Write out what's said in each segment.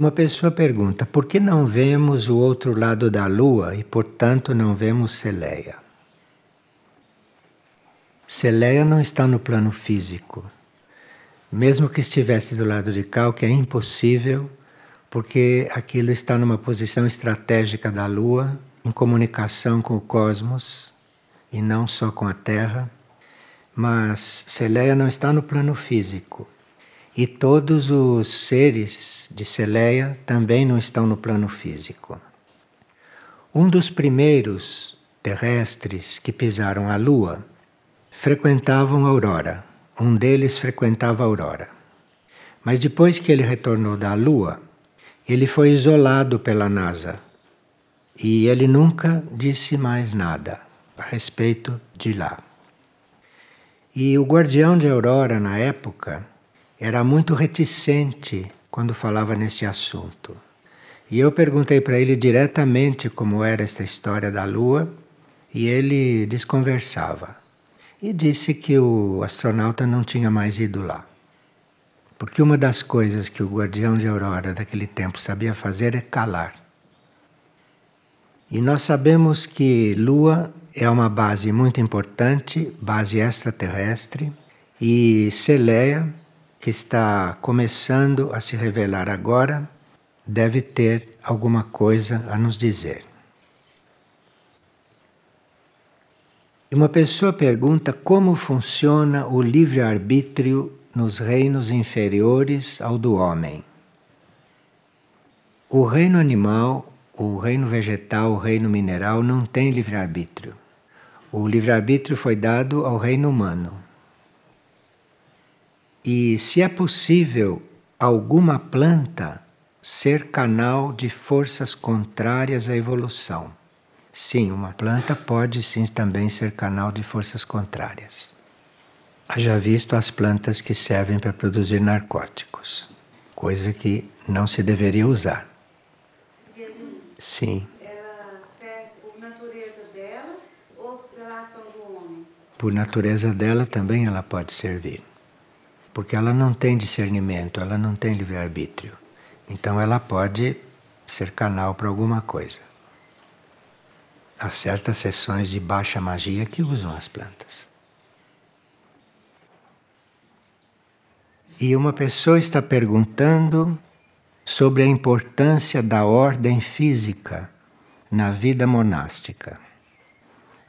Uma pessoa pergunta: por que não vemos o outro lado da lua e, portanto, não vemos Celeia? Celeia não está no plano físico. Mesmo que estivesse do lado de cá, o que é impossível, porque aquilo está numa posição estratégica da Lua, em comunicação com o cosmos e não só com a Terra. Mas Celeia não está no plano físico. E todos os seres de Celeia também não estão no plano físico. Um dos primeiros terrestres que pisaram a Lua frequentavam a Aurora. Um deles frequentava a Aurora. Mas depois que ele retornou da Lua, ele foi isolado pela NASA. E ele nunca disse mais nada a respeito de lá. E o guardião de Aurora, na época, era muito reticente quando falava nesse assunto. E eu perguntei para ele diretamente como era esta história da Lua, e ele desconversava. E disse que o astronauta não tinha mais ido lá. Porque uma das coisas que o guardião de Aurora daquele tempo sabia fazer é calar. E nós sabemos que Lua é uma base muito importante, base extraterrestre, e Celeia que está começando a se revelar agora, deve ter alguma coisa a nos dizer. E uma pessoa pergunta como funciona o livre-arbítrio nos reinos inferiores ao do homem. O reino animal, o reino vegetal, o reino mineral não tem livre-arbítrio. O livre-arbítrio foi dado ao reino humano. E se é possível alguma planta ser canal de forças contrárias à evolução. Sim, uma planta pode sim também ser canal de forças contrárias. Haja visto as plantas que servem para produzir narcóticos, coisa que não se deveria usar. Sim. Ela serve por natureza dela ou pela ação do homem? Por natureza dela também ela pode servir porque ela não tem discernimento, ela não tem livre-arbítrio. Então ela pode ser canal para alguma coisa. Há certas sessões de baixa magia que usam as plantas. E uma pessoa está perguntando sobre a importância da ordem física na vida monástica.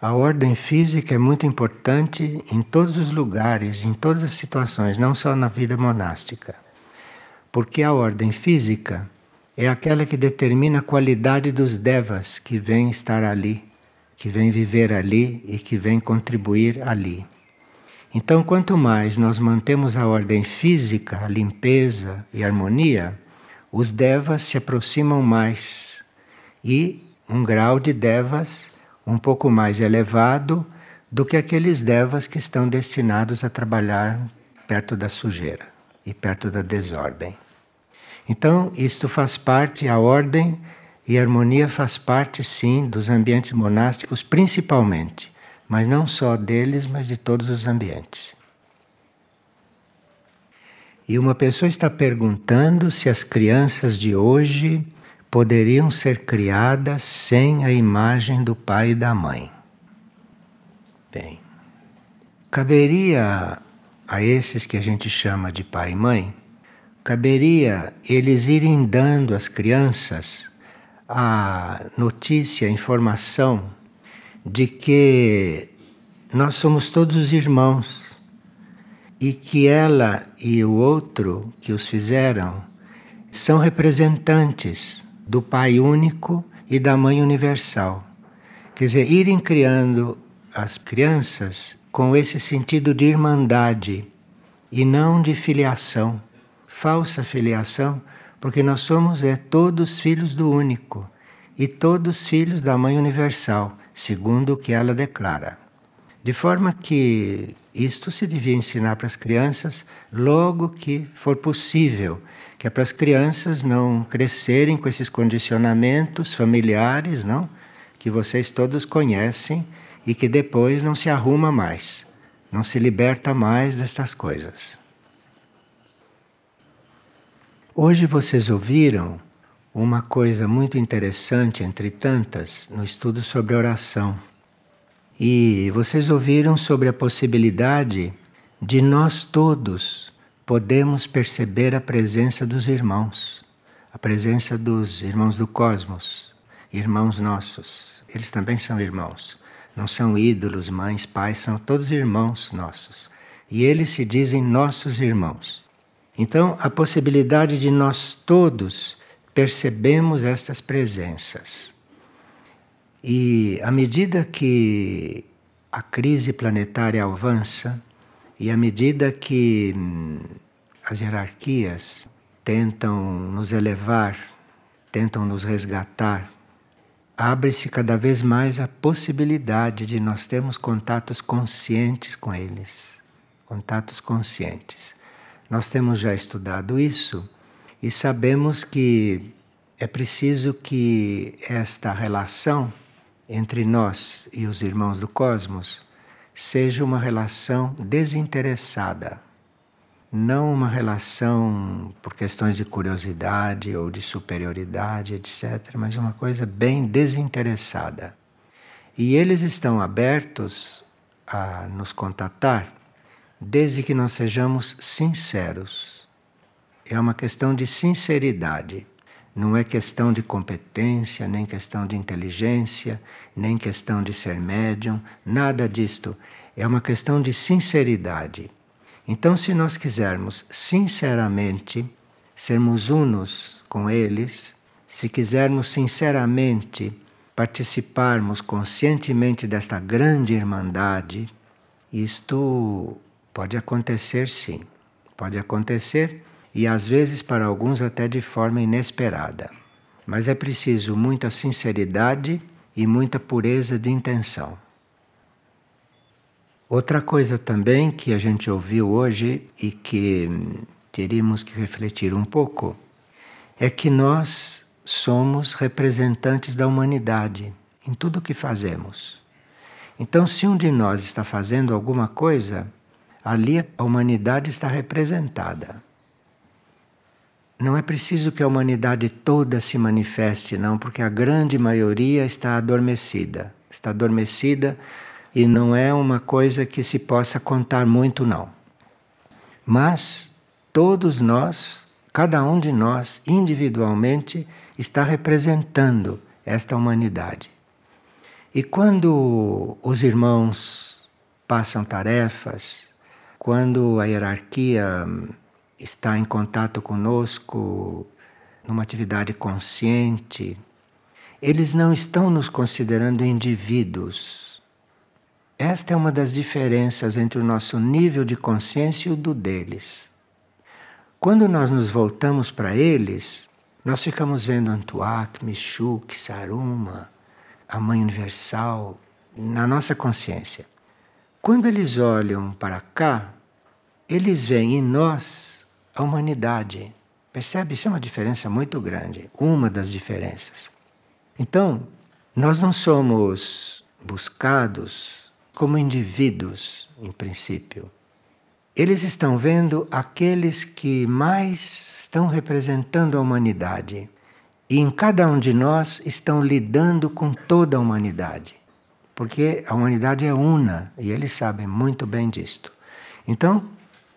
A ordem física é muito importante em todos os lugares, em todas as situações, não só na vida monástica. Porque a ordem física é aquela que determina a qualidade dos devas que vêm estar ali, que vêm viver ali e que vêm contribuir ali. Então, quanto mais nós mantemos a ordem física, a limpeza e a harmonia, os devas se aproximam mais e um grau de devas um pouco mais elevado do que aqueles devas que estão destinados a trabalhar perto da sujeira e perto da desordem. Então, isto faz parte, a ordem e a harmonia faz parte, sim, dos ambientes monásticos, principalmente, mas não só deles, mas de todos os ambientes. E uma pessoa está perguntando se as crianças de hoje poderiam ser criadas sem a imagem do pai e da mãe. Bem, caberia a esses que a gente chama de pai e mãe, caberia eles irem dando às crianças a notícia, a informação de que nós somos todos irmãos e que ela e o outro que os fizeram são representantes do Pai único e da Mãe universal. Quer dizer, irem criando as crianças com esse sentido de irmandade e não de filiação, falsa filiação, porque nós somos é, todos filhos do único e todos filhos da Mãe Universal, segundo o que ela declara. De forma que isto se devia ensinar para as crianças logo que for possível, que é para as crianças não crescerem com esses condicionamentos familiares, não? Que vocês todos conhecem e que depois não se arruma mais, não se liberta mais destas coisas. Hoje vocês ouviram uma coisa muito interessante, entre tantas, no estudo sobre oração. E vocês ouviram sobre a possibilidade de nós todos podemos perceber a presença dos irmãos, a presença dos irmãos do cosmos, irmãos nossos. Eles também são irmãos. Não são ídolos, mães, pais, são todos irmãos nossos. E eles se dizem nossos irmãos. Então, a possibilidade de nós todos percebemos estas presenças. E à medida que a crise planetária avança, e à medida que hum, as hierarquias tentam nos elevar, tentam nos resgatar, abre-se cada vez mais a possibilidade de nós termos contatos conscientes com eles. Contatos conscientes. Nós temos já estudado isso e sabemos que é preciso que esta relação entre nós e os irmãos do cosmos seja uma relação desinteressada, não uma relação por questões de curiosidade ou de superioridade, etc., mas uma coisa bem desinteressada. E eles estão abertos a nos contatar desde que nós sejamos sinceros. É uma questão de sinceridade. Não é questão de competência, nem questão de inteligência, nem questão de ser médium, nada disto. É uma questão de sinceridade. Então, se nós quisermos sinceramente sermos unos com eles, se quisermos sinceramente participarmos conscientemente desta grande irmandade, isto pode acontecer sim. Pode acontecer e às vezes para alguns até de forma inesperada. Mas é preciso muita sinceridade e muita pureza de intenção. Outra coisa também que a gente ouviu hoje e que teríamos que refletir um pouco é que nós somos representantes da humanidade em tudo o que fazemos. Então, se um de nós está fazendo alguma coisa, ali a humanidade está representada. Não é preciso que a humanidade toda se manifeste, não, porque a grande maioria está adormecida. Está adormecida e não é uma coisa que se possa contar muito, não. Mas todos nós, cada um de nós, individualmente, está representando esta humanidade. E quando os irmãos passam tarefas, quando a hierarquia está em contato conosco numa atividade consciente, eles não estão nos considerando indivíduos. Esta é uma das diferenças entre o nosso nível de consciência e o do deles. Quando nós nos voltamos para eles, nós ficamos vendo Antuak, Michuk, Saruma, a Mãe Universal, na nossa consciência. Quando eles olham para cá, eles veem em nós a humanidade. Percebe? Isso é uma diferença muito grande, uma das diferenças. Então, nós não somos buscados como indivíduos, em princípio. Eles estão vendo aqueles que mais estão representando a humanidade. E em cada um de nós estão lidando com toda a humanidade. Porque a humanidade é una e eles sabem muito bem disto. Então,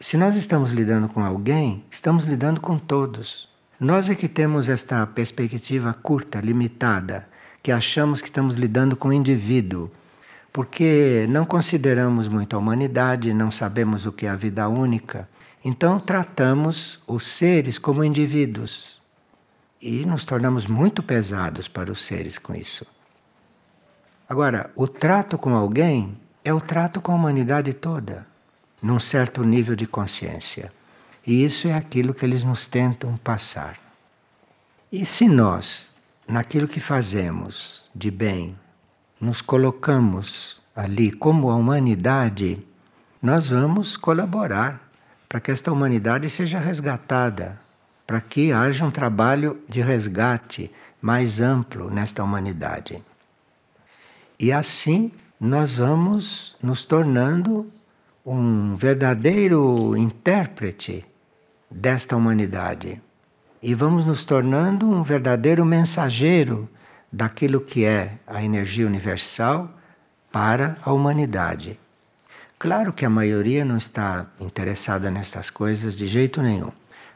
se nós estamos lidando com alguém, estamos lidando com todos. Nós é que temos esta perspectiva curta, limitada, que achamos que estamos lidando com o indivíduo, porque não consideramos muito a humanidade, não sabemos o que é a vida única. Então tratamos os seres como indivíduos e nos tornamos muito pesados para os seres com isso. Agora, o trato com alguém é o trato com a humanidade toda num certo nível de consciência. E isso é aquilo que eles nos tentam passar. E se nós, naquilo que fazemos de bem, nos colocamos ali como a humanidade, nós vamos colaborar para que esta humanidade seja resgatada, para que haja um trabalho de resgate mais amplo nesta humanidade. E assim nós vamos nos tornando um verdadeiro intérprete desta humanidade. e vamos nos tornando um verdadeiro mensageiro daquilo que é a energia universal para a humanidade. Claro que a maioria não está interessada nestas coisas de jeito nenhum,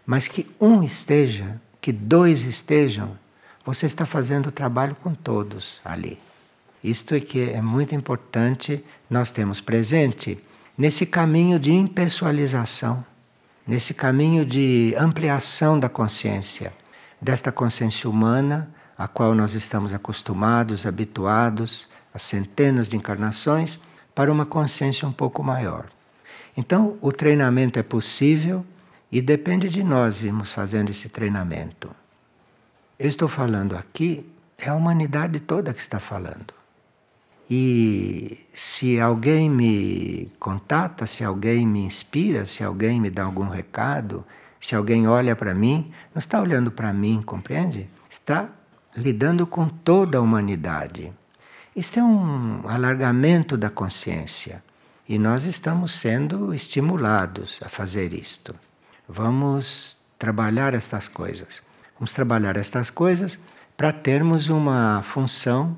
mas que um esteja, que dois estejam, você está fazendo o trabalho com todos ali. Isto é que é muito importante nós temos presente nesse caminho de impessoalização, nesse caminho de ampliação da consciência, desta consciência humana a qual nós estamos acostumados, habituados há centenas de encarnações, para uma consciência um pouco maior. Então, o treinamento é possível e depende de nós irmos fazendo esse treinamento. Eu estou falando aqui, é a humanidade toda que está falando. E se alguém me contata, se alguém me inspira, se alguém me dá algum recado, se alguém olha para mim, não está olhando para mim, compreende? Está lidando com toda a humanidade. Isto é um alargamento da consciência e nós estamos sendo estimulados a fazer isto. Vamos trabalhar estas coisas. Vamos trabalhar estas coisas para termos uma função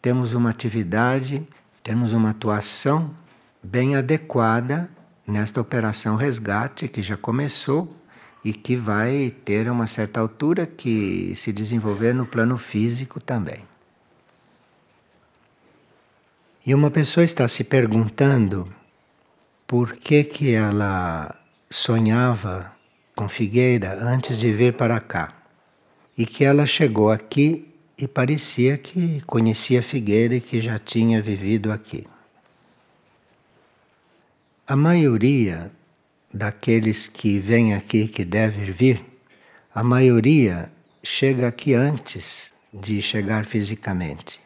temos uma atividade, temos uma atuação bem adequada nesta operação resgate que já começou e que vai ter uma certa altura que se desenvolver no plano físico também. E uma pessoa está se perguntando por que que ela sonhava com Figueira antes de vir para cá e que ela chegou aqui e parecia que conhecia Figueira e que já tinha vivido aqui. A maioria daqueles que vêm aqui, que devem vir, a maioria chega aqui antes de chegar fisicamente.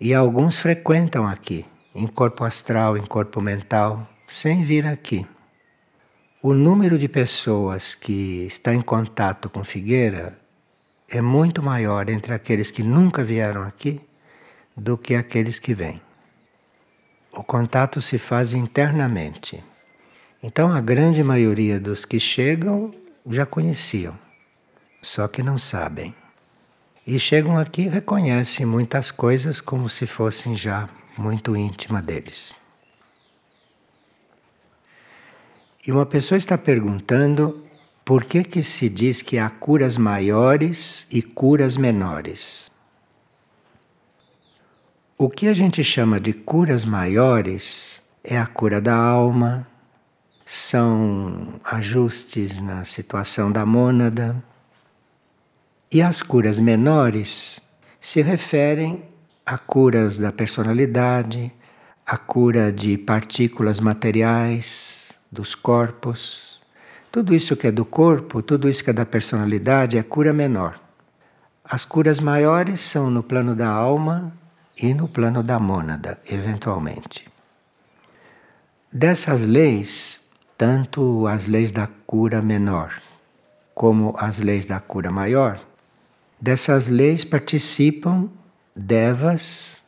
E alguns frequentam aqui, em corpo astral, em corpo mental, sem vir aqui. O número de pessoas que está em contato com Figueira é muito maior entre aqueles que nunca vieram aqui do que aqueles que vêm. O contato se faz internamente. Então, a grande maioria dos que chegam já conheciam, só que não sabem. E chegam aqui e reconhecem muitas coisas como se fossem já muito íntima deles. E uma pessoa está perguntando por que, que se diz que há curas maiores e curas menores? O que a gente chama de curas maiores é a cura da alma, são ajustes na situação da mônada. E as curas menores se referem a curas da personalidade, a cura de partículas materiais dos corpos tudo isso que é do corpo, tudo isso que é da personalidade é cura menor. As curas maiores são no plano da alma e no plano da mônada, eventualmente. Dessas leis, tanto as leis da cura menor como as leis da cura maior, dessas leis participam devas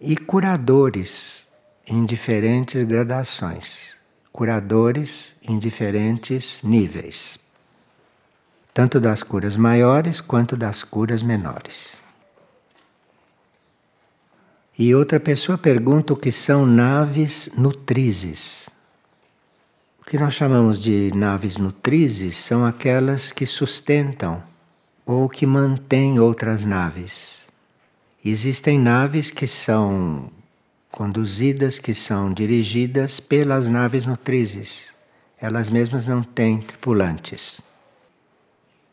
e curadores em diferentes gradações curadores em diferentes níveis, tanto das curas maiores quanto das curas menores. E outra pessoa pergunta o que são naves nutrizes. O que nós chamamos de naves nutrizes são aquelas que sustentam ou que mantêm outras naves. Existem naves que são conduzidas, que são dirigidas pelas naves nutrizes. Elas mesmas não têm tripulantes.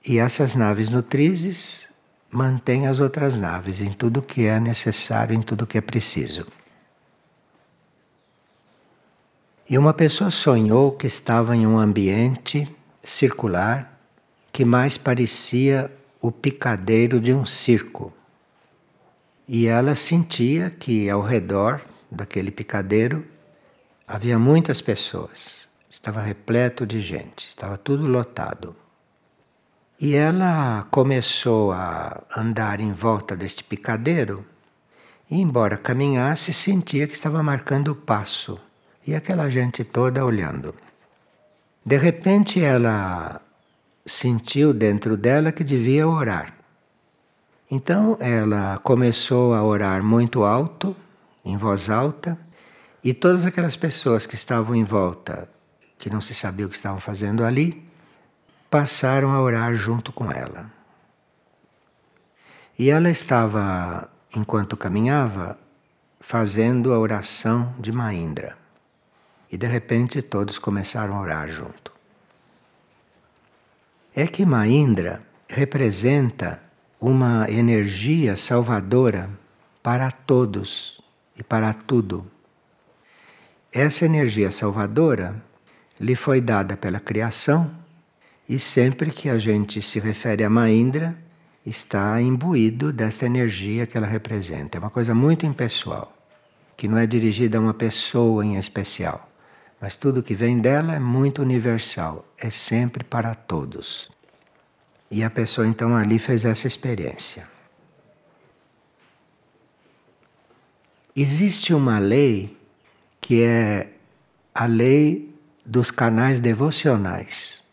E essas naves nutrizes mantêm as outras naves em tudo que é necessário, em tudo que é preciso. E uma pessoa sonhou que estava em um ambiente circular que mais parecia o picadeiro de um circo. E ela sentia que ao redor daquele picadeiro havia muitas pessoas. Estava repleto de gente, estava tudo lotado. E ela começou a andar em volta deste picadeiro e, embora caminhasse, sentia que estava marcando o passo e aquela gente toda olhando. De repente ela sentiu dentro dela que devia orar. Então ela começou a orar muito alto, em voz alta, e todas aquelas pessoas que estavam em volta, que não se sabia o que estavam fazendo ali, passaram a orar junto com ela. E ela estava, enquanto caminhava, fazendo a oração de Maindra. E de repente todos começaram a orar junto. É que Maindra representa uma energia salvadora para todos e para tudo. Essa energia salvadora lhe foi dada pela criação e sempre que a gente se refere a Maindra, está imbuído desta energia que ela representa. É uma coisa muito impessoal, que não é dirigida a uma pessoa em especial, mas tudo que vem dela é muito universal, é sempre para todos. E a pessoa então ali fez essa experiência. Existe uma lei que é a lei dos canais devocionais.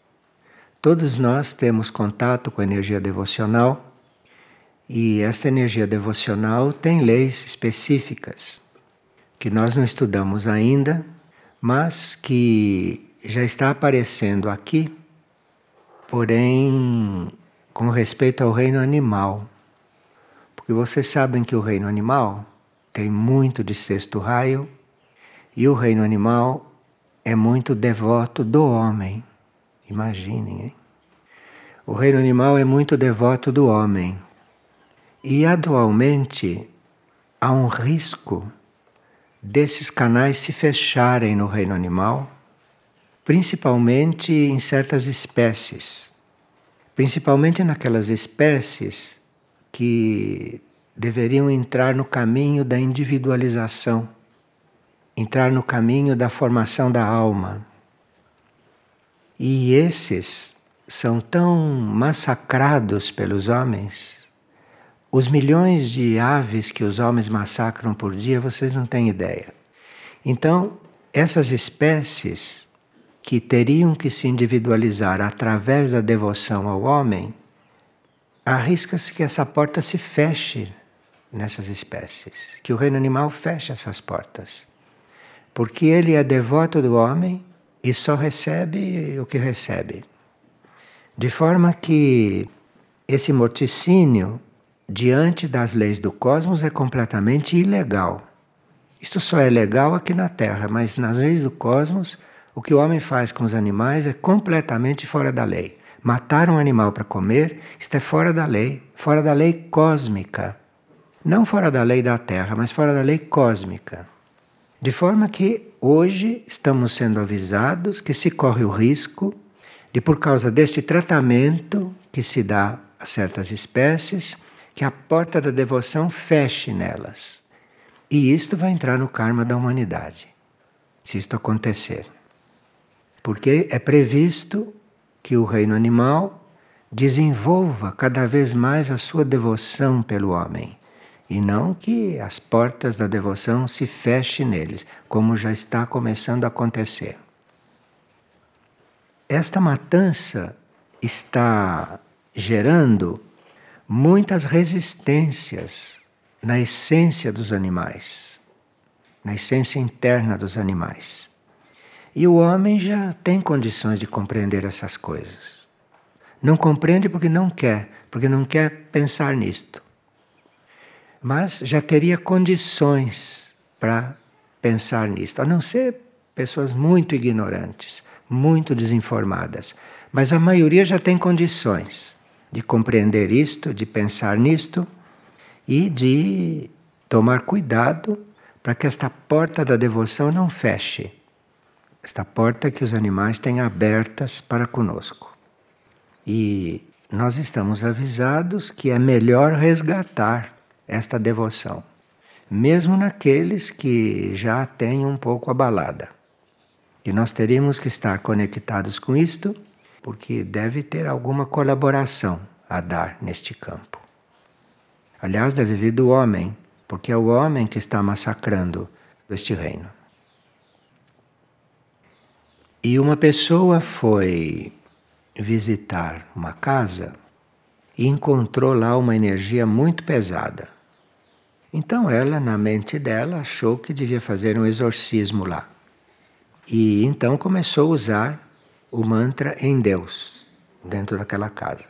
Todos nós temos contato com a energia devocional e esta energia devocional tem leis específicas que nós não estudamos ainda, mas que já está aparecendo aqui porém com respeito ao reino animal. Porque vocês sabem que o reino animal tem muito de sexto raio e o reino animal é muito devoto do homem. Imaginem, hein? O reino animal é muito devoto do homem. E atualmente há um risco desses canais se fecharem no reino animal principalmente em certas espécies, principalmente naquelas espécies que deveriam entrar no caminho da individualização, entrar no caminho da formação da alma. E esses são tão massacrados pelos homens. Os milhões de aves que os homens massacram por dia, vocês não têm ideia. Então, essas espécies que teriam que se individualizar através da devoção ao homem, arrisca-se que essa porta se feche nessas espécies, que o reino animal feche essas portas. Porque ele é devoto do homem e só recebe o que recebe. De forma que esse morticínio diante das leis do cosmos é completamente ilegal. Isto só é legal aqui na Terra, mas nas leis do cosmos o que o homem faz com os animais é completamente fora da lei. Matar um animal para comer, isto é fora da lei, fora da lei cósmica. Não fora da lei da Terra, mas fora da lei cósmica. De forma que hoje estamos sendo avisados que se corre o risco de, por causa desse tratamento que se dá a certas espécies, que a porta da devoção feche nelas. E isto vai entrar no karma da humanidade, se isto acontecer. Porque é previsto que o reino animal desenvolva cada vez mais a sua devoção pelo homem e não que as portas da devoção se fechem neles, como já está começando a acontecer. Esta matança está gerando muitas resistências na essência dos animais, na essência interna dos animais. E o homem já tem condições de compreender essas coisas. Não compreende porque não quer, porque não quer pensar nisto. Mas já teria condições para pensar nisto, a não ser pessoas muito ignorantes, muito desinformadas. Mas a maioria já tem condições de compreender isto, de pensar nisto e de tomar cuidado para que esta porta da devoção não feche esta porta que os animais têm abertas para conosco. E nós estamos avisados que é melhor resgatar esta devoção, mesmo naqueles que já a têm um pouco abalada. E nós teríamos que estar conectados com isto, porque deve ter alguma colaboração a dar neste campo. Aliás, deve vir do homem, porque é o homem que está massacrando este reino. E uma pessoa foi visitar uma casa e encontrou lá uma energia muito pesada. Então ela, na mente dela, achou que devia fazer um exorcismo lá. E então começou a usar o mantra em Deus dentro daquela casa.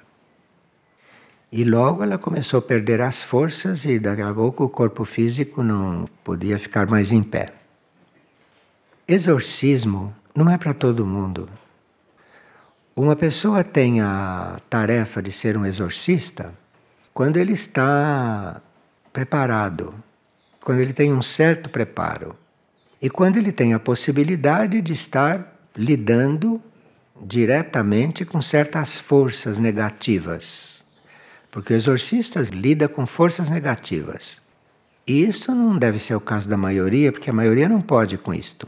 E logo ela começou a perder as forças e daqui a pouco o corpo físico não podia ficar mais em pé. Exorcismo não é para todo mundo. Uma pessoa tem a tarefa de ser um exorcista quando ele está preparado, quando ele tem um certo preparo e quando ele tem a possibilidade de estar lidando diretamente com certas forças negativas. Porque o exorcista lida com forças negativas. E isso não deve ser o caso da maioria, porque a maioria não pode com isto.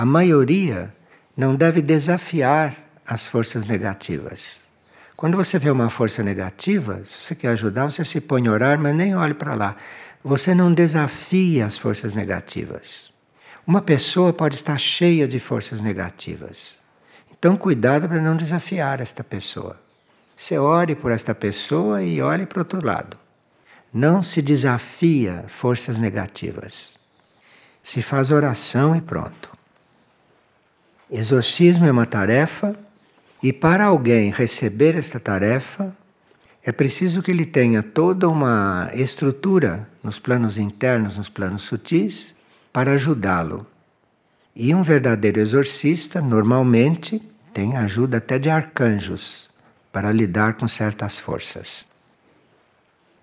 A maioria não deve desafiar as forças negativas. Quando você vê uma força negativa, se você quer ajudar, você se põe a orar, mas nem olhe para lá. Você não desafia as forças negativas. Uma pessoa pode estar cheia de forças negativas. Então, cuidado para não desafiar esta pessoa. Você ore por esta pessoa e olhe para o outro lado. Não se desafia forças negativas. Se faz oração e pronto. Exorcismo é uma tarefa e para alguém receber esta tarefa, é preciso que ele tenha toda uma estrutura nos planos internos, nos planos sutis, para ajudá-lo. E um verdadeiro exorcista, normalmente, tem ajuda até de arcanjos para lidar com certas forças.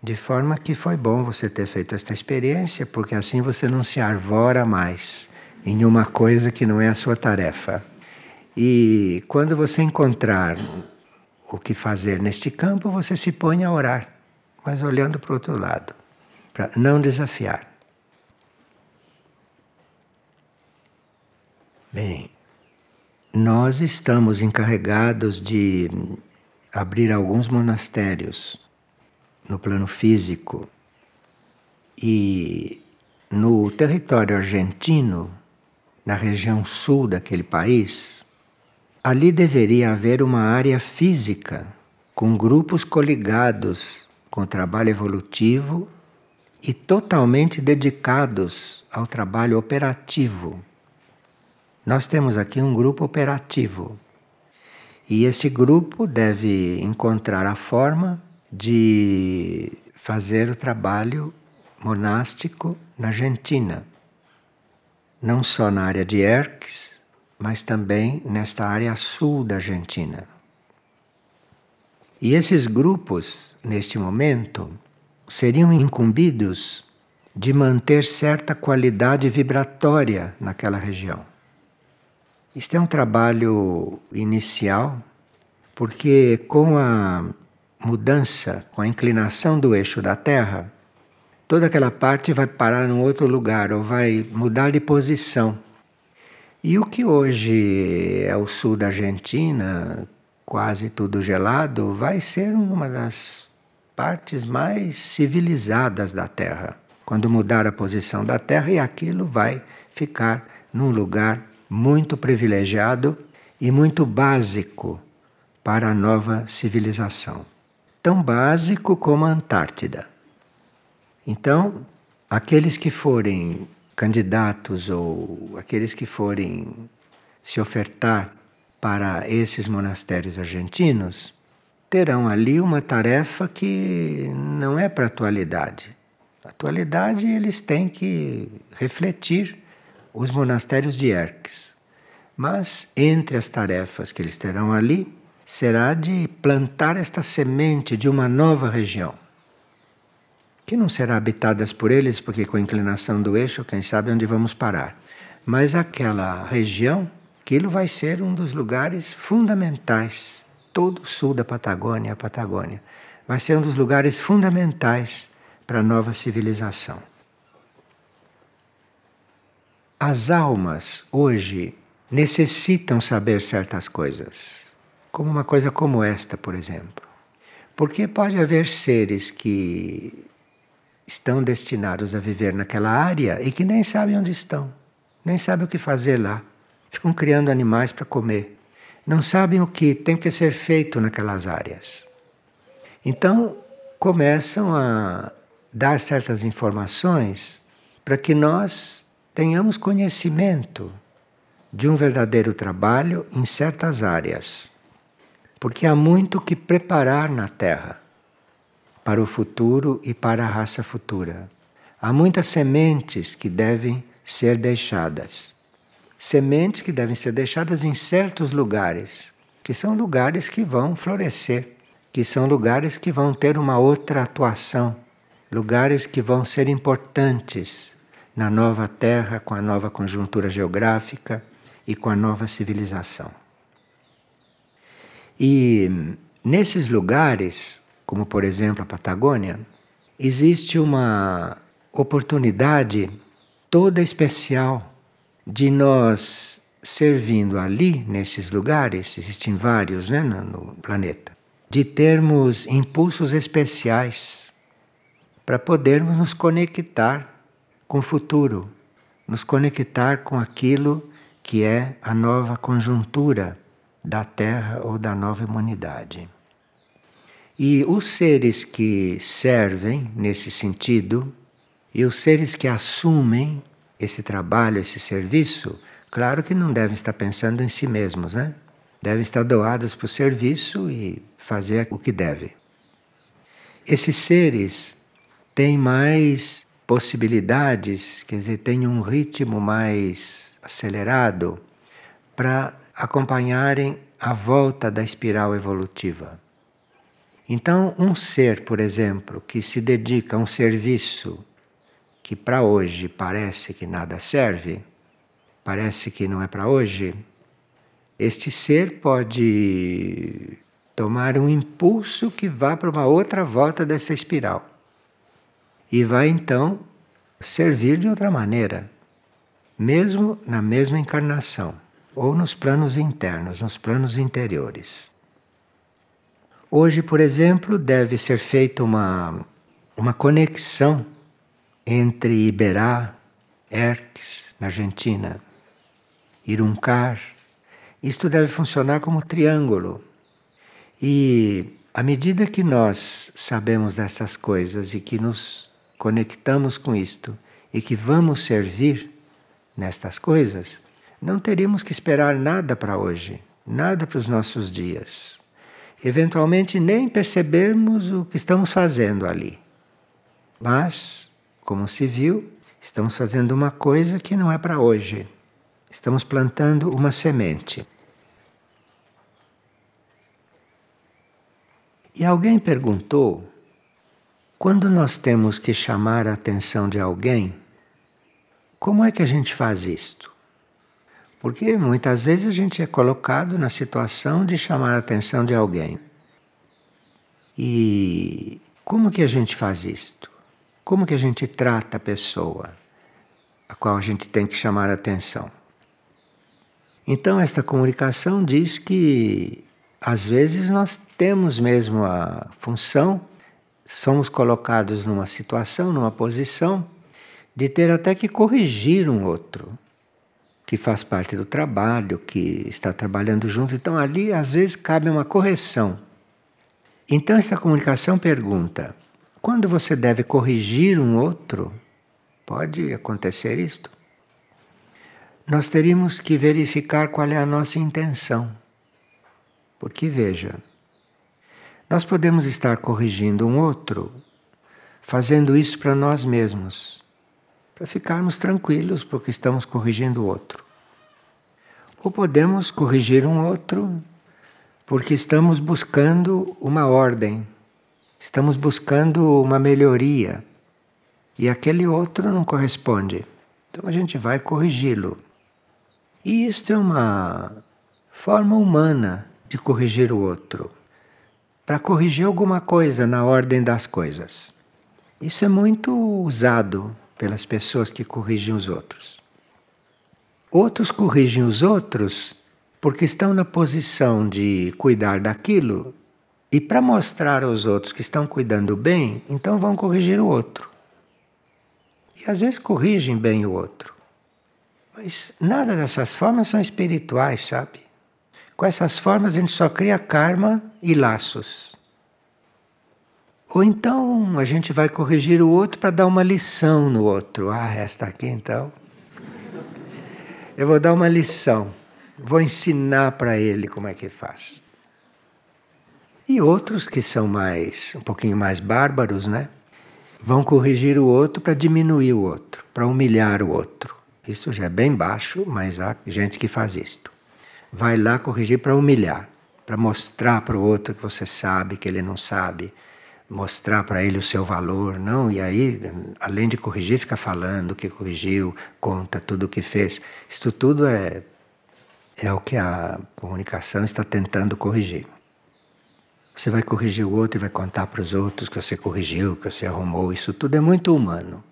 De forma que foi bom você ter feito esta experiência, porque assim você não se arvora mais em uma coisa que não é a sua tarefa. E quando você encontrar o que fazer neste campo, você se põe a orar, mas olhando para o outro lado, para não desafiar. Bem, nós estamos encarregados de abrir alguns monastérios no plano físico e no território argentino, na região sul daquele país, Ali deveria haver uma área física, com grupos coligados com trabalho evolutivo e totalmente dedicados ao trabalho operativo. Nós temos aqui um grupo operativo. E este grupo deve encontrar a forma de fazer o trabalho monástico na Argentina. Não só na área de Erques, mas também nesta área sul da Argentina. E esses grupos, neste momento, seriam incumbidos de manter certa qualidade vibratória naquela região. Isto é um trabalho inicial, porque com a mudança, com a inclinação do eixo da Terra, toda aquela parte vai parar num outro lugar ou vai mudar de posição. E o que hoje é o sul da Argentina, quase tudo gelado, vai ser uma das partes mais civilizadas da Terra. Quando mudar a posição da Terra, e aquilo vai ficar num lugar muito privilegiado e muito básico para a nova civilização. Tão básico como a Antártida. Então, aqueles que forem candidatos ou aqueles que forem se ofertar para esses monastérios argentinos terão ali uma tarefa que não é para a atualidade. Na atualidade, eles têm que refletir os monastérios de Erques. Mas entre as tarefas que eles terão ali, será de plantar esta semente de uma nova região que não será habitadas por eles, porque com a inclinação do eixo, quem sabe onde vamos parar. Mas aquela região, aquilo vai ser um dos lugares fundamentais, todo o sul da Patagônia, a Patagônia, vai ser um dos lugares fundamentais para a nova civilização. As almas hoje necessitam saber certas coisas, como uma coisa como esta, por exemplo. Porque pode haver seres que estão destinados a viver naquela área e que nem sabem onde estão, nem sabem o que fazer lá. Ficam criando animais para comer. não sabem o que tem que ser feito naquelas áreas. Então, começam a dar certas informações para que nós tenhamos conhecimento de um verdadeiro trabalho em certas áreas. Porque há muito que preparar na Terra para o futuro e para a raça futura. Há muitas sementes que devem ser deixadas. Sementes que devem ser deixadas em certos lugares, que são lugares que vão florescer, que são lugares que vão ter uma outra atuação, lugares que vão ser importantes na nova terra, com a nova conjuntura geográfica e com a nova civilização. E nesses lugares, como por exemplo a Patagônia, existe uma oportunidade toda especial de nós servindo ali, nesses lugares, existem vários né, no planeta, de termos impulsos especiais para podermos nos conectar com o futuro, nos conectar com aquilo que é a nova conjuntura da Terra ou da nova humanidade. E os seres que servem nesse sentido, e os seres que assumem esse trabalho, esse serviço, claro que não devem estar pensando em si mesmos, né? Devem estar doados para o serviço e fazer o que devem. Esses seres têm mais possibilidades, quer dizer, têm um ritmo mais acelerado para acompanharem a volta da espiral evolutiva. Então, um ser, por exemplo, que se dedica a um serviço que para hoje parece que nada serve, parece que não é para hoje, este ser pode tomar um impulso que vá para uma outra volta dessa espiral. E vai então servir de outra maneira, mesmo na mesma encarnação, ou nos planos internos, nos planos interiores. Hoje, por exemplo, deve ser feita uma, uma conexão entre Iberá, Erques, na Argentina, Iruncar. Isto deve funcionar como triângulo. E à medida que nós sabemos dessas coisas e que nos conectamos com isto e que vamos servir nestas coisas, não teríamos que esperar nada para hoje, nada para os nossos dias. Eventualmente nem percebermos o que estamos fazendo ali. Mas como se viu, estamos fazendo uma coisa que não é para hoje. Estamos plantando uma semente. E alguém perguntou: quando nós temos que chamar a atenção de alguém, como é que a gente faz isto? Porque muitas vezes a gente é colocado na situação de chamar a atenção de alguém. E como que a gente faz isto? Como que a gente trata a pessoa a qual a gente tem que chamar a atenção? Então, esta comunicação diz que às vezes nós temos mesmo a função, somos colocados numa situação, numa posição, de ter até que corrigir um outro, que faz parte do trabalho, que está trabalhando junto. Então, ali às vezes cabe uma correção. Então, esta comunicação pergunta: quando você deve corrigir um outro, pode acontecer isto. Nós teríamos que verificar qual é a nossa intenção. Porque veja, nós podemos estar corrigindo um outro, fazendo isso para nós mesmos, para ficarmos tranquilos porque estamos corrigindo o outro. Ou podemos corrigir um outro porque estamos buscando uma ordem Estamos buscando uma melhoria e aquele outro não corresponde. Então a gente vai corrigi-lo. E isto é uma forma humana de corrigir o outro para corrigir alguma coisa na ordem das coisas. Isso é muito usado pelas pessoas que corrigem os outros. Outros corrigem os outros porque estão na posição de cuidar daquilo e para mostrar aos outros que estão cuidando bem, então vão corrigir o outro. E às vezes corrigem bem o outro. Mas nada dessas formas são espirituais, sabe? Com essas formas a gente só cria karma e laços. Ou então a gente vai corrigir o outro para dar uma lição no outro. Ah, esta aqui então. Eu vou dar uma lição. Vou ensinar para ele como é que faz. E outros que são mais um pouquinho mais bárbaros, né? Vão corrigir o outro para diminuir o outro, para humilhar o outro. Isso já é bem baixo, mas há gente que faz isto. Vai lá corrigir para humilhar, para mostrar para o outro que você sabe que ele não sabe, mostrar para ele o seu valor, não? E aí, além de corrigir, fica falando o que corrigiu, conta tudo o que fez. Isso tudo é é o que a comunicação está tentando corrigir. Você vai corrigir o outro e vai contar para os outros que você corrigiu, que você arrumou. Isso tudo é muito humano.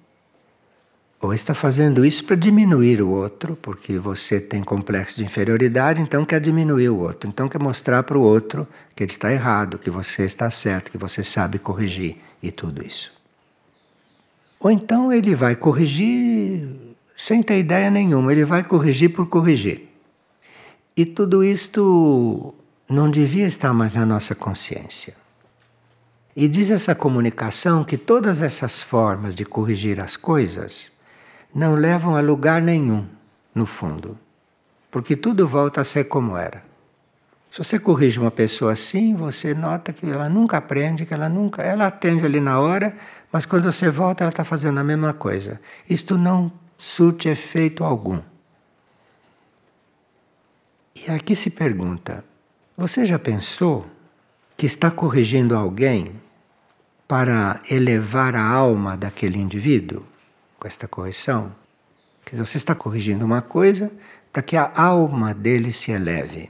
Ou está fazendo isso para diminuir o outro, porque você tem complexo de inferioridade, então quer diminuir o outro. Então quer mostrar para o outro que ele está errado, que você está certo, que você sabe corrigir e tudo isso. Ou então ele vai corrigir sem ter ideia nenhuma, ele vai corrigir por corrigir. E tudo isto não devia estar mais na nossa consciência. E diz essa comunicação que todas essas formas de corrigir as coisas não levam a lugar nenhum, no fundo, porque tudo volta a ser como era. Se você corrige uma pessoa assim, você nota que ela nunca aprende, que ela nunca. Ela atende ali na hora, mas quando você volta, ela está fazendo a mesma coisa. Isto não surte efeito algum. E aqui se pergunta: você já pensou que está corrigindo alguém para elevar a alma daquele indivíduo com esta correção? Quer dizer, você está corrigindo uma coisa para que a alma dele se eleve.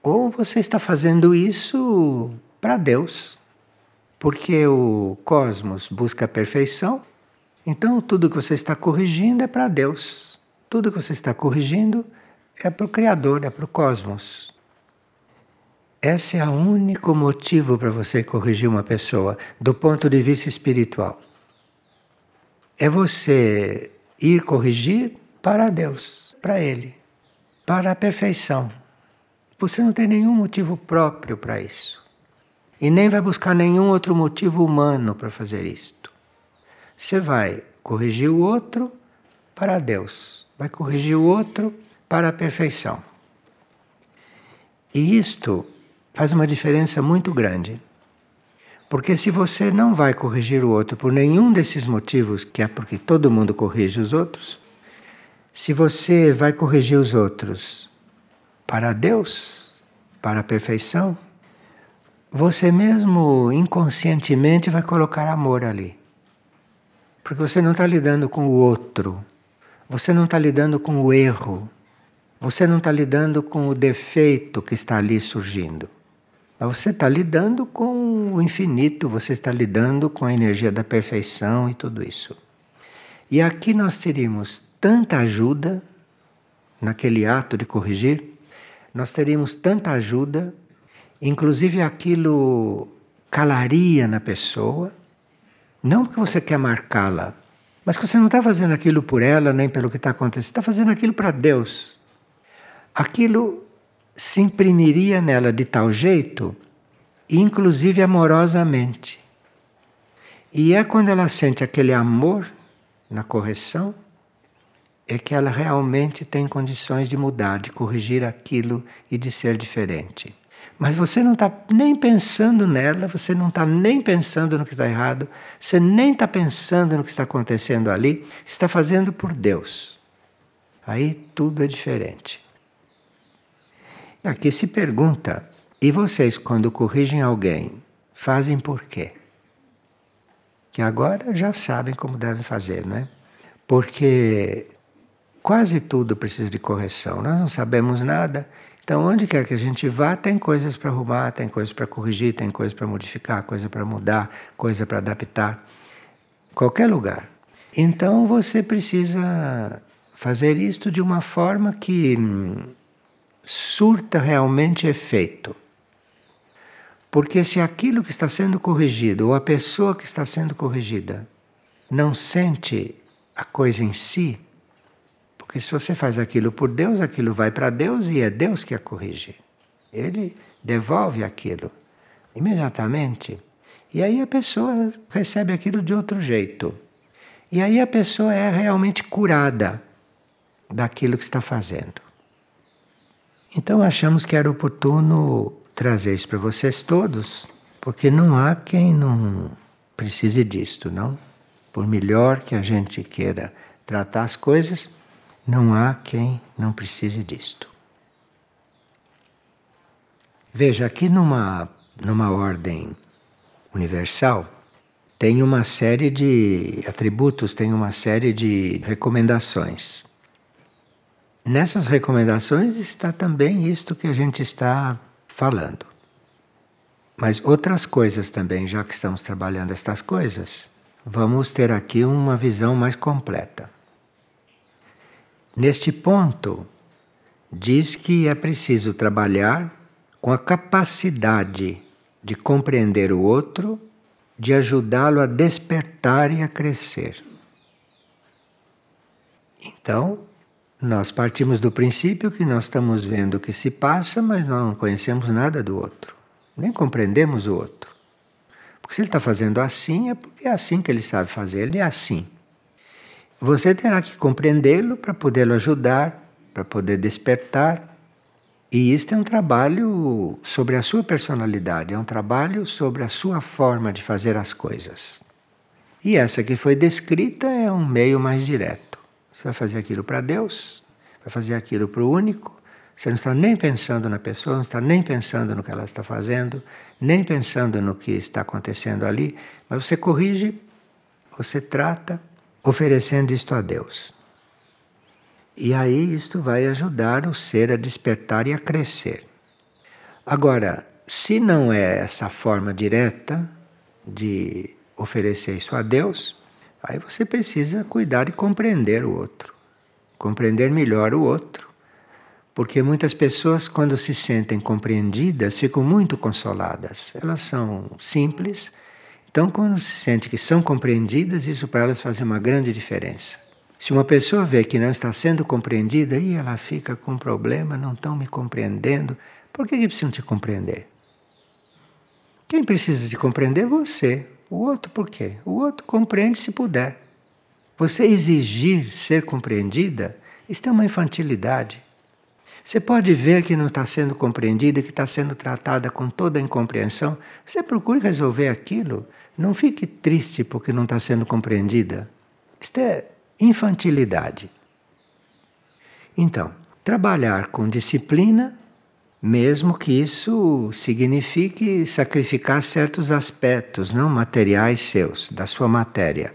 Ou você está fazendo isso para Deus, porque o cosmos busca a perfeição, então tudo que você está corrigindo é para Deus. Tudo que você está corrigindo é para o Criador, é para o cosmos. Esse é o único motivo para você corrigir uma pessoa do ponto de vista espiritual. É você ir corrigir para Deus, para Ele, para a perfeição. Você não tem nenhum motivo próprio para isso. E nem vai buscar nenhum outro motivo humano para fazer isto. Você vai corrigir o outro para Deus, vai corrigir o outro para a perfeição. E isto faz uma diferença muito grande. Porque se você não vai corrigir o outro por nenhum desses motivos, que é porque todo mundo corrige os outros, se você vai corrigir os outros para Deus, para a perfeição, você mesmo inconscientemente vai colocar amor ali. Porque você não está lidando com o outro, você não está lidando com o erro, você não está lidando com o defeito que está ali surgindo. Mas você está lidando com o infinito, você está lidando com a energia da perfeição e tudo isso. E aqui nós teríamos tanta ajuda naquele ato de corrigir, nós teríamos tanta ajuda, inclusive aquilo calaria na pessoa, não porque você quer marcá-la, mas que você não está fazendo aquilo por ela nem pelo que está acontecendo, você está fazendo aquilo para Deus aquilo se imprimiria nela de tal jeito, inclusive amorosamente. E é quando ela sente aquele amor na correção, é que ela realmente tem condições de mudar, de corrigir aquilo e de ser diferente. Mas você não está nem pensando nela, você não está nem pensando no que está errado, você nem está pensando no que está acontecendo ali, está fazendo por Deus. Aí tudo é diferente. Aqui se pergunta: e vocês, quando corrigem alguém, fazem por quê? Que agora já sabem como devem fazer, não é? Porque quase tudo precisa de correção. Nós não sabemos nada. Então, onde quer que a gente vá, tem coisas para arrumar, tem coisas para corrigir, tem coisas para modificar, coisa para mudar, coisa para adaptar. Qualquer lugar. Então, você precisa fazer isto de uma forma que hum, surta realmente efeito. Porque se aquilo que está sendo corrigido, ou a pessoa que está sendo corrigida, não sente a coisa em si, porque se você faz aquilo por Deus, aquilo vai para Deus e é Deus que a corrige. Ele devolve aquilo imediatamente. E aí a pessoa recebe aquilo de outro jeito. E aí a pessoa é realmente curada daquilo que está fazendo. Então achamos que era oportuno trazer isso para vocês todos, porque não há quem não precise disto, não? Por melhor que a gente queira tratar as coisas, não há quem não precise disto. Veja, aqui numa, numa ordem universal, tem uma série de atributos, tem uma série de recomendações. Nessas recomendações está também isto que a gente está falando. Mas outras coisas também, já que estamos trabalhando estas coisas, vamos ter aqui uma visão mais completa. Neste ponto, diz que é preciso trabalhar com a capacidade de compreender o outro, de ajudá-lo a despertar e a crescer. Então, nós partimos do princípio que nós estamos vendo o que se passa, mas nós não conhecemos nada do outro, nem compreendemos o outro. Porque se ele está fazendo assim, é porque é assim que ele sabe fazer, ele é assim. Você terá que compreendê-lo para podê-lo ajudar, para poder despertar. E isto é um trabalho sobre a sua personalidade, é um trabalho sobre a sua forma de fazer as coisas. E essa que foi descrita é um meio mais direto. Você vai fazer aquilo para Deus, vai fazer aquilo para o único. Você não está nem pensando na pessoa, não está nem pensando no que ela está fazendo, nem pensando no que está acontecendo ali, mas você corrige, você trata, oferecendo isto a Deus. E aí isto vai ajudar o ser a despertar e a crescer. Agora, se não é essa forma direta de oferecer isso a Deus, Aí você precisa cuidar e compreender o outro, compreender melhor o outro. Porque muitas pessoas, quando se sentem compreendidas, ficam muito consoladas. Elas são simples, então, quando se sente que são compreendidas, isso para elas faz uma grande diferença. Se uma pessoa vê que não está sendo compreendida, aí ela fica com um problema, não estão me compreendendo. Por que, que precisam te compreender? Quem precisa de compreender é você. O outro por quê? O outro compreende se puder. Você exigir ser compreendida, isso é uma infantilidade. Você pode ver que não está sendo compreendida, que está sendo tratada com toda a incompreensão. Você procure resolver aquilo. Não fique triste porque não está sendo compreendida. Isto é infantilidade. Então, trabalhar com disciplina mesmo que isso signifique sacrificar certos aspectos não materiais seus, da sua matéria.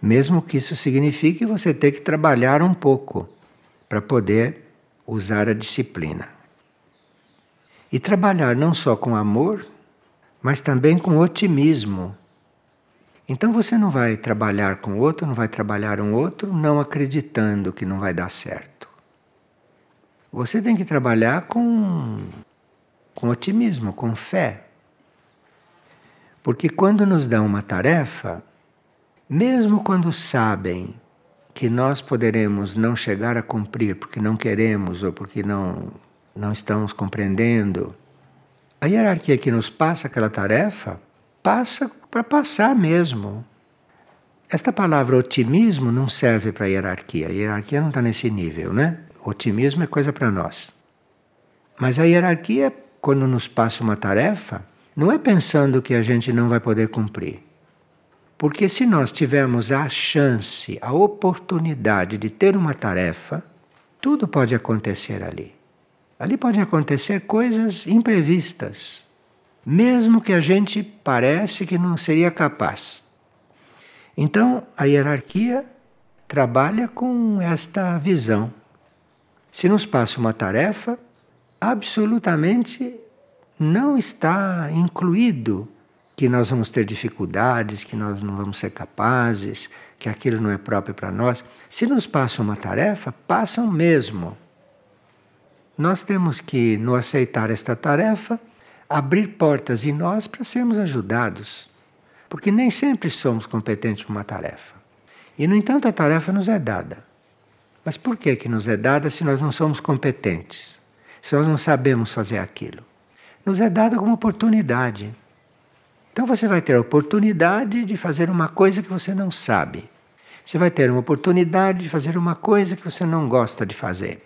Mesmo que isso signifique você ter que trabalhar um pouco para poder usar a disciplina. E trabalhar não só com amor, mas também com otimismo. Então você não vai trabalhar com outro, não vai trabalhar um outro não acreditando que não vai dar certo. Você tem que trabalhar com, com otimismo, com fé. Porque quando nos dão uma tarefa, mesmo quando sabem que nós poderemos não chegar a cumprir porque não queremos ou porque não, não estamos compreendendo, a hierarquia que nos passa aquela tarefa passa para passar mesmo. Esta palavra otimismo não serve para hierarquia. A hierarquia não está nesse nível, né? Otimismo é coisa para nós. Mas a hierarquia, quando nos passa uma tarefa, não é pensando que a gente não vai poder cumprir. Porque se nós tivermos a chance, a oportunidade de ter uma tarefa, tudo pode acontecer ali. Ali podem acontecer coisas imprevistas, mesmo que a gente parece que não seria capaz. Então, a hierarquia trabalha com esta visão se nos passa uma tarefa, absolutamente não está incluído que nós vamos ter dificuldades, que nós não vamos ser capazes, que aquilo não é próprio para nós. Se nos passa uma tarefa, passam mesmo. Nós temos que, no aceitar esta tarefa, abrir portas em nós para sermos ajudados. Porque nem sempre somos competentes para uma tarefa. E, no entanto, a tarefa nos é dada. Mas por que que nos é dada se nós não somos competentes? Se nós não sabemos fazer aquilo? Nos é dada como oportunidade. Então você vai ter a oportunidade de fazer uma coisa que você não sabe. Você vai ter uma oportunidade de fazer uma coisa que você não gosta de fazer.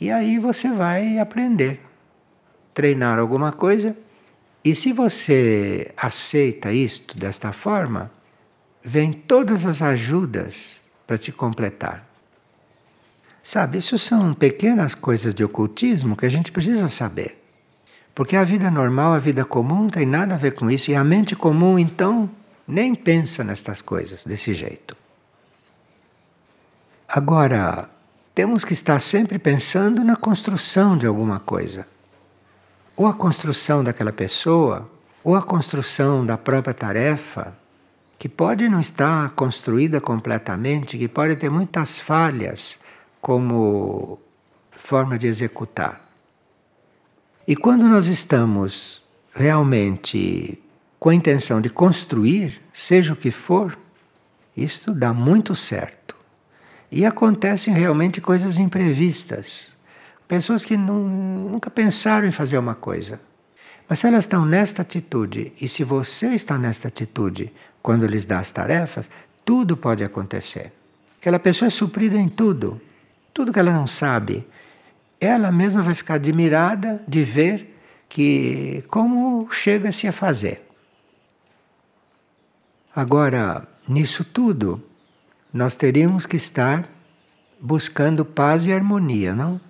E aí você vai aprender, treinar alguma coisa. E se você aceita isto desta forma, vem todas as ajudas para te completar. Sabe, isso são pequenas coisas de ocultismo que a gente precisa saber. Porque a vida normal, a vida comum, tem nada a ver com isso. E a mente comum, então, nem pensa nestas coisas desse jeito. Agora, temos que estar sempre pensando na construção de alguma coisa. Ou a construção daquela pessoa, ou a construção da própria tarefa, que pode não estar construída completamente, que pode ter muitas falhas como forma de executar. E quando nós estamos realmente com a intenção de construir, seja o que for, isto dá muito certo. E acontecem realmente coisas imprevistas. Pessoas que não, nunca pensaram em fazer uma coisa. Mas se elas estão nesta atitude, e se você está nesta atitude quando lhes dá as tarefas, tudo pode acontecer. Aquela pessoa é suprida em tudo tudo que ela não sabe, ela mesma vai ficar admirada de ver que como chega-se a fazer. Agora, nisso tudo, nós teríamos que estar buscando paz e harmonia, não?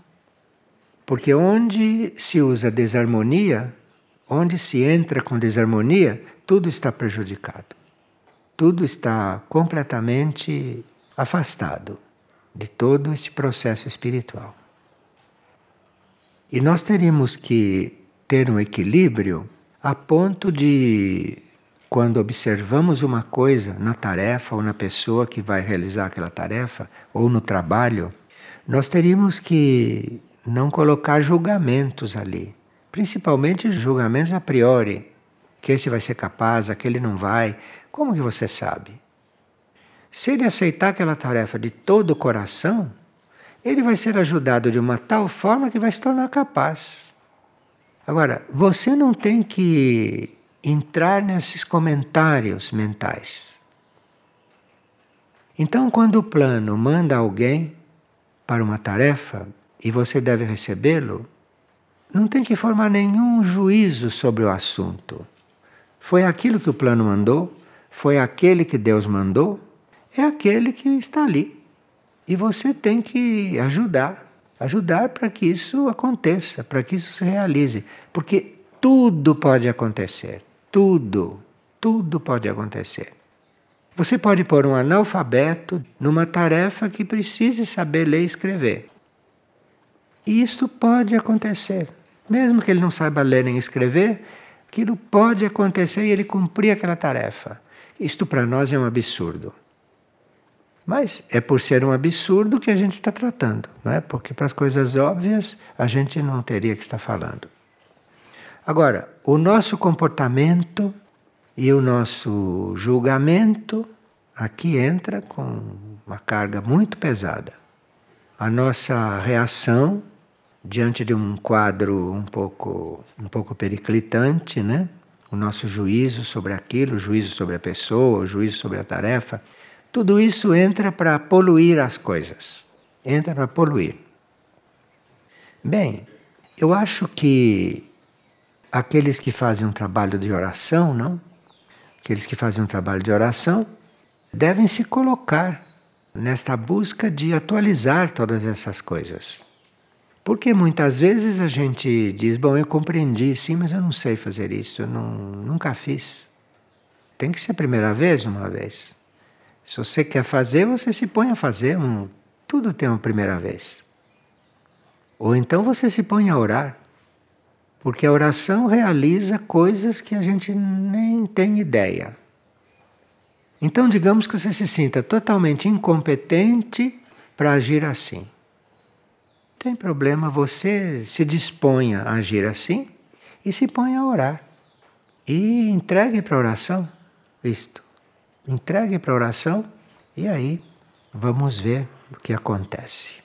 Porque onde se usa desarmonia, onde se entra com desarmonia, tudo está prejudicado. Tudo está completamente afastado de todo esse processo espiritual. E nós teríamos que ter um equilíbrio a ponto de, quando observamos uma coisa na tarefa ou na pessoa que vai realizar aquela tarefa, ou no trabalho, nós teríamos que não colocar julgamentos ali, principalmente julgamentos a priori, que esse vai ser capaz, aquele não vai. Como que você sabe? Se ele aceitar aquela tarefa de todo o coração, ele vai ser ajudado de uma tal forma que vai se tornar capaz. Agora, você não tem que entrar nesses comentários mentais. Então, quando o plano manda alguém para uma tarefa e você deve recebê-lo, não tem que formar nenhum juízo sobre o assunto. Foi aquilo que o plano mandou, foi aquele que Deus mandou, é aquele que está ali. E você tem que ajudar, ajudar para que isso aconteça, para que isso se realize. Porque tudo pode acontecer, tudo, tudo pode acontecer. Você pode pôr um analfabeto numa tarefa que precise saber ler e escrever. E isto pode acontecer. Mesmo que ele não saiba ler nem escrever, aquilo pode acontecer e ele cumprir aquela tarefa. Isto para nós é um absurdo. Mas é por ser um absurdo que a gente está tratando, não é? Porque para as coisas óbvias a gente não teria que estar falando. Agora, o nosso comportamento e o nosso julgamento aqui entra com uma carga muito pesada. A nossa reação diante de um quadro um pouco um pouco periclitante, né? O nosso juízo sobre aquilo, o juízo sobre a pessoa, o juízo sobre a tarefa, tudo isso entra para poluir as coisas. Entra para poluir. Bem, eu acho que aqueles que fazem um trabalho de oração, não? Aqueles que fazem um trabalho de oração devem se colocar nesta busca de atualizar todas essas coisas. Porque muitas vezes a gente diz: Bom, eu compreendi, sim, mas eu não sei fazer isso, eu não, nunca fiz. Tem que ser a primeira vez, uma vez. Se você quer fazer, você se põe a fazer. Um, tudo tem uma primeira vez. Ou então você se põe a orar. Porque a oração realiza coisas que a gente nem tem ideia. Então, digamos que você se sinta totalmente incompetente para agir assim. Não tem problema, você se disponha a agir assim e se põe a orar. E entregue para a oração isto entregue para oração e aí vamos ver o que acontece.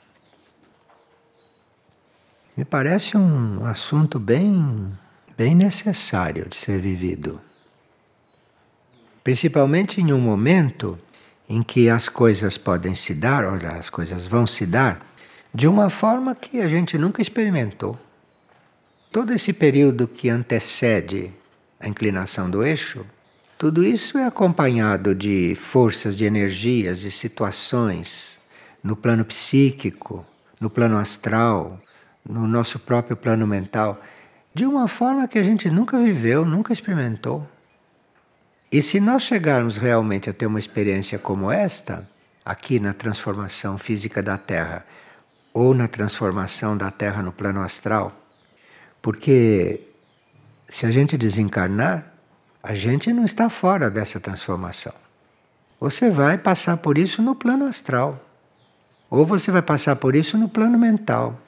Me parece um assunto bem, bem necessário de ser vivido. Principalmente em um momento em que as coisas podem se dar, ou as coisas vão se dar, de uma forma que a gente nunca experimentou. Todo esse período que antecede a inclinação do eixo, tudo isso é acompanhado de forças, de energias, de situações no plano psíquico, no plano astral, no nosso próprio plano mental, de uma forma que a gente nunca viveu, nunca experimentou. E se nós chegarmos realmente a ter uma experiência como esta, aqui na transformação física da Terra, ou na transformação da Terra no plano astral, porque se a gente desencarnar, a gente não está fora dessa transformação. Você vai passar por isso no plano astral, ou você vai passar por isso no plano mental.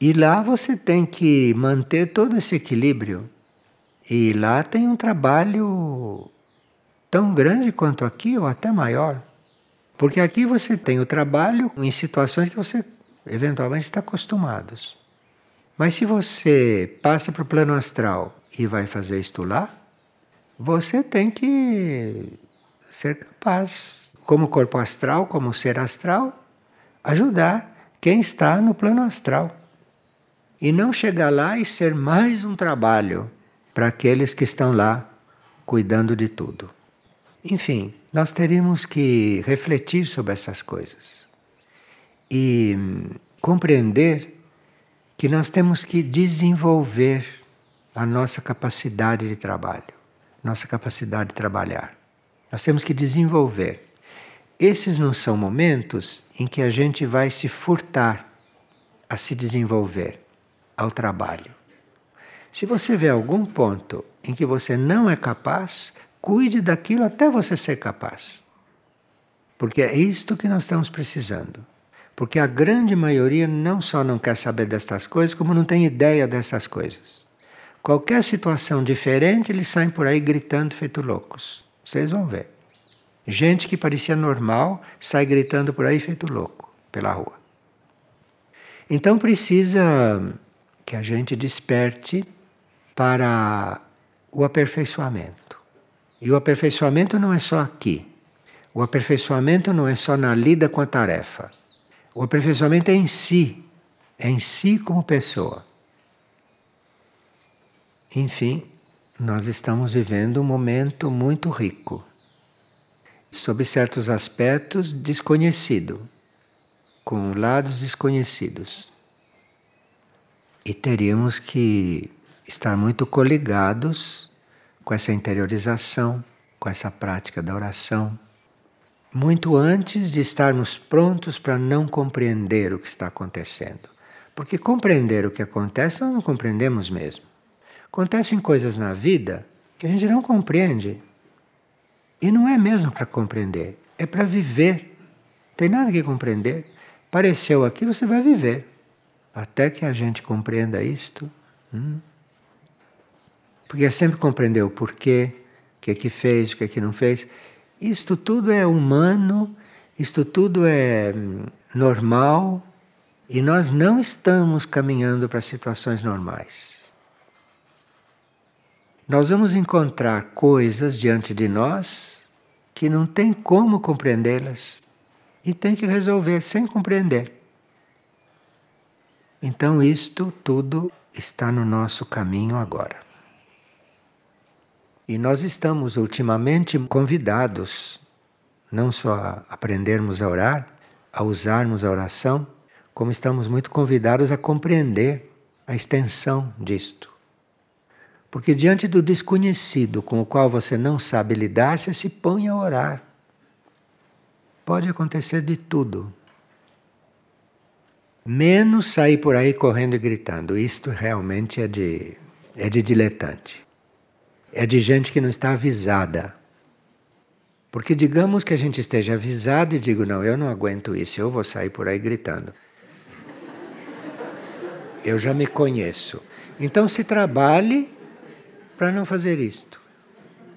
E lá você tem que manter todo esse equilíbrio. E lá tem um trabalho tão grande quanto aqui, ou até maior. Porque aqui você tem o trabalho em situações que você eventualmente está acostumado. Mas se você passa para o plano astral e vai fazer isto lá, você tem que ser capaz, como corpo astral, como ser astral, ajudar quem está no plano astral. E não chegar lá e ser mais um trabalho para aqueles que estão lá cuidando de tudo. Enfim, nós teríamos que refletir sobre essas coisas e compreender que nós temos que desenvolver a nossa capacidade de trabalho, nossa capacidade de trabalhar. Nós temos que desenvolver. Esses não são momentos em que a gente vai se furtar a se desenvolver ao trabalho. Se você vê algum ponto em que você não é capaz, cuide daquilo até você ser capaz. Porque é isto que nós estamos precisando. Porque a grande maioria não só não quer saber destas coisas, como não tem ideia dessas coisas. Qualquer situação diferente, eles saem por aí gritando feito loucos. Vocês vão ver. Gente que parecia normal sai gritando por aí feito louco pela rua. Então precisa que a gente desperte para o aperfeiçoamento. E o aperfeiçoamento não é só aqui. O aperfeiçoamento não é só na lida com a tarefa. O aperfeiçoamento é em si, é em si como pessoa. Enfim, nós estamos vivendo um momento muito rico, sob certos aspectos desconhecido, com lados desconhecidos. E teríamos que estar muito coligados com essa interiorização, com essa prática da oração muito antes de estarmos prontos para não compreender o que está acontecendo. Porque compreender o que acontece nós não compreendemos mesmo. Acontecem coisas na vida que a gente não compreende. E não é mesmo para compreender, é para viver. Não tem nada que compreender. Pareceu aqui, você vai viver. Até que a gente compreenda isto. Hum. Porque é sempre compreender o porquê, o que é que fez, o que é que não fez. Isto tudo é humano, isto tudo é hum, normal e nós não estamos caminhando para situações normais. Nós vamos encontrar coisas diante de nós que não tem como compreendê-las e tem que resolver sem compreender. Então, isto tudo está no nosso caminho agora. E nós estamos ultimamente convidados não só a aprendermos a orar, a usarmos a oração, como estamos muito convidados a compreender a extensão disto. Porque diante do desconhecido com o qual você não sabe lidar, você se põe a orar. Pode acontecer de tudo. Menos sair por aí correndo e gritando. Isto realmente é de, é de diletante é de gente que não está avisada. Porque digamos que a gente esteja avisado e digo, não, eu não aguento isso, eu vou sair por aí gritando. Eu já me conheço. Então se trabalhe para não fazer isto.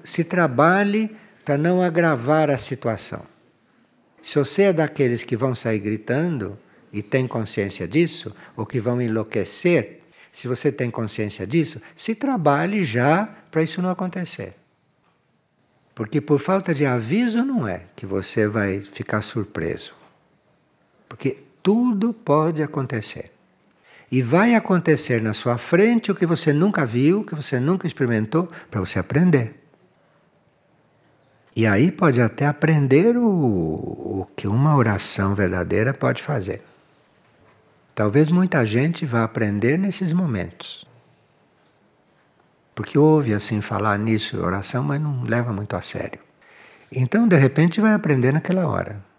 Se trabalhe para não agravar a situação. Se você é daqueles que vão sair gritando e tem consciência disso, ou que vão enlouquecer, se você tem consciência disso, se trabalhe já para isso não acontecer. Porque por falta de aviso não é que você vai ficar surpreso. Porque tudo pode acontecer. E vai acontecer na sua frente o que você nunca viu, que você nunca experimentou, para você aprender. E aí pode até aprender o, o que uma oração verdadeira pode fazer. Talvez muita gente vá aprender nesses momentos. Porque ouve assim falar nisso, oração, mas não leva muito a sério. Então, de repente, vai aprender naquela hora.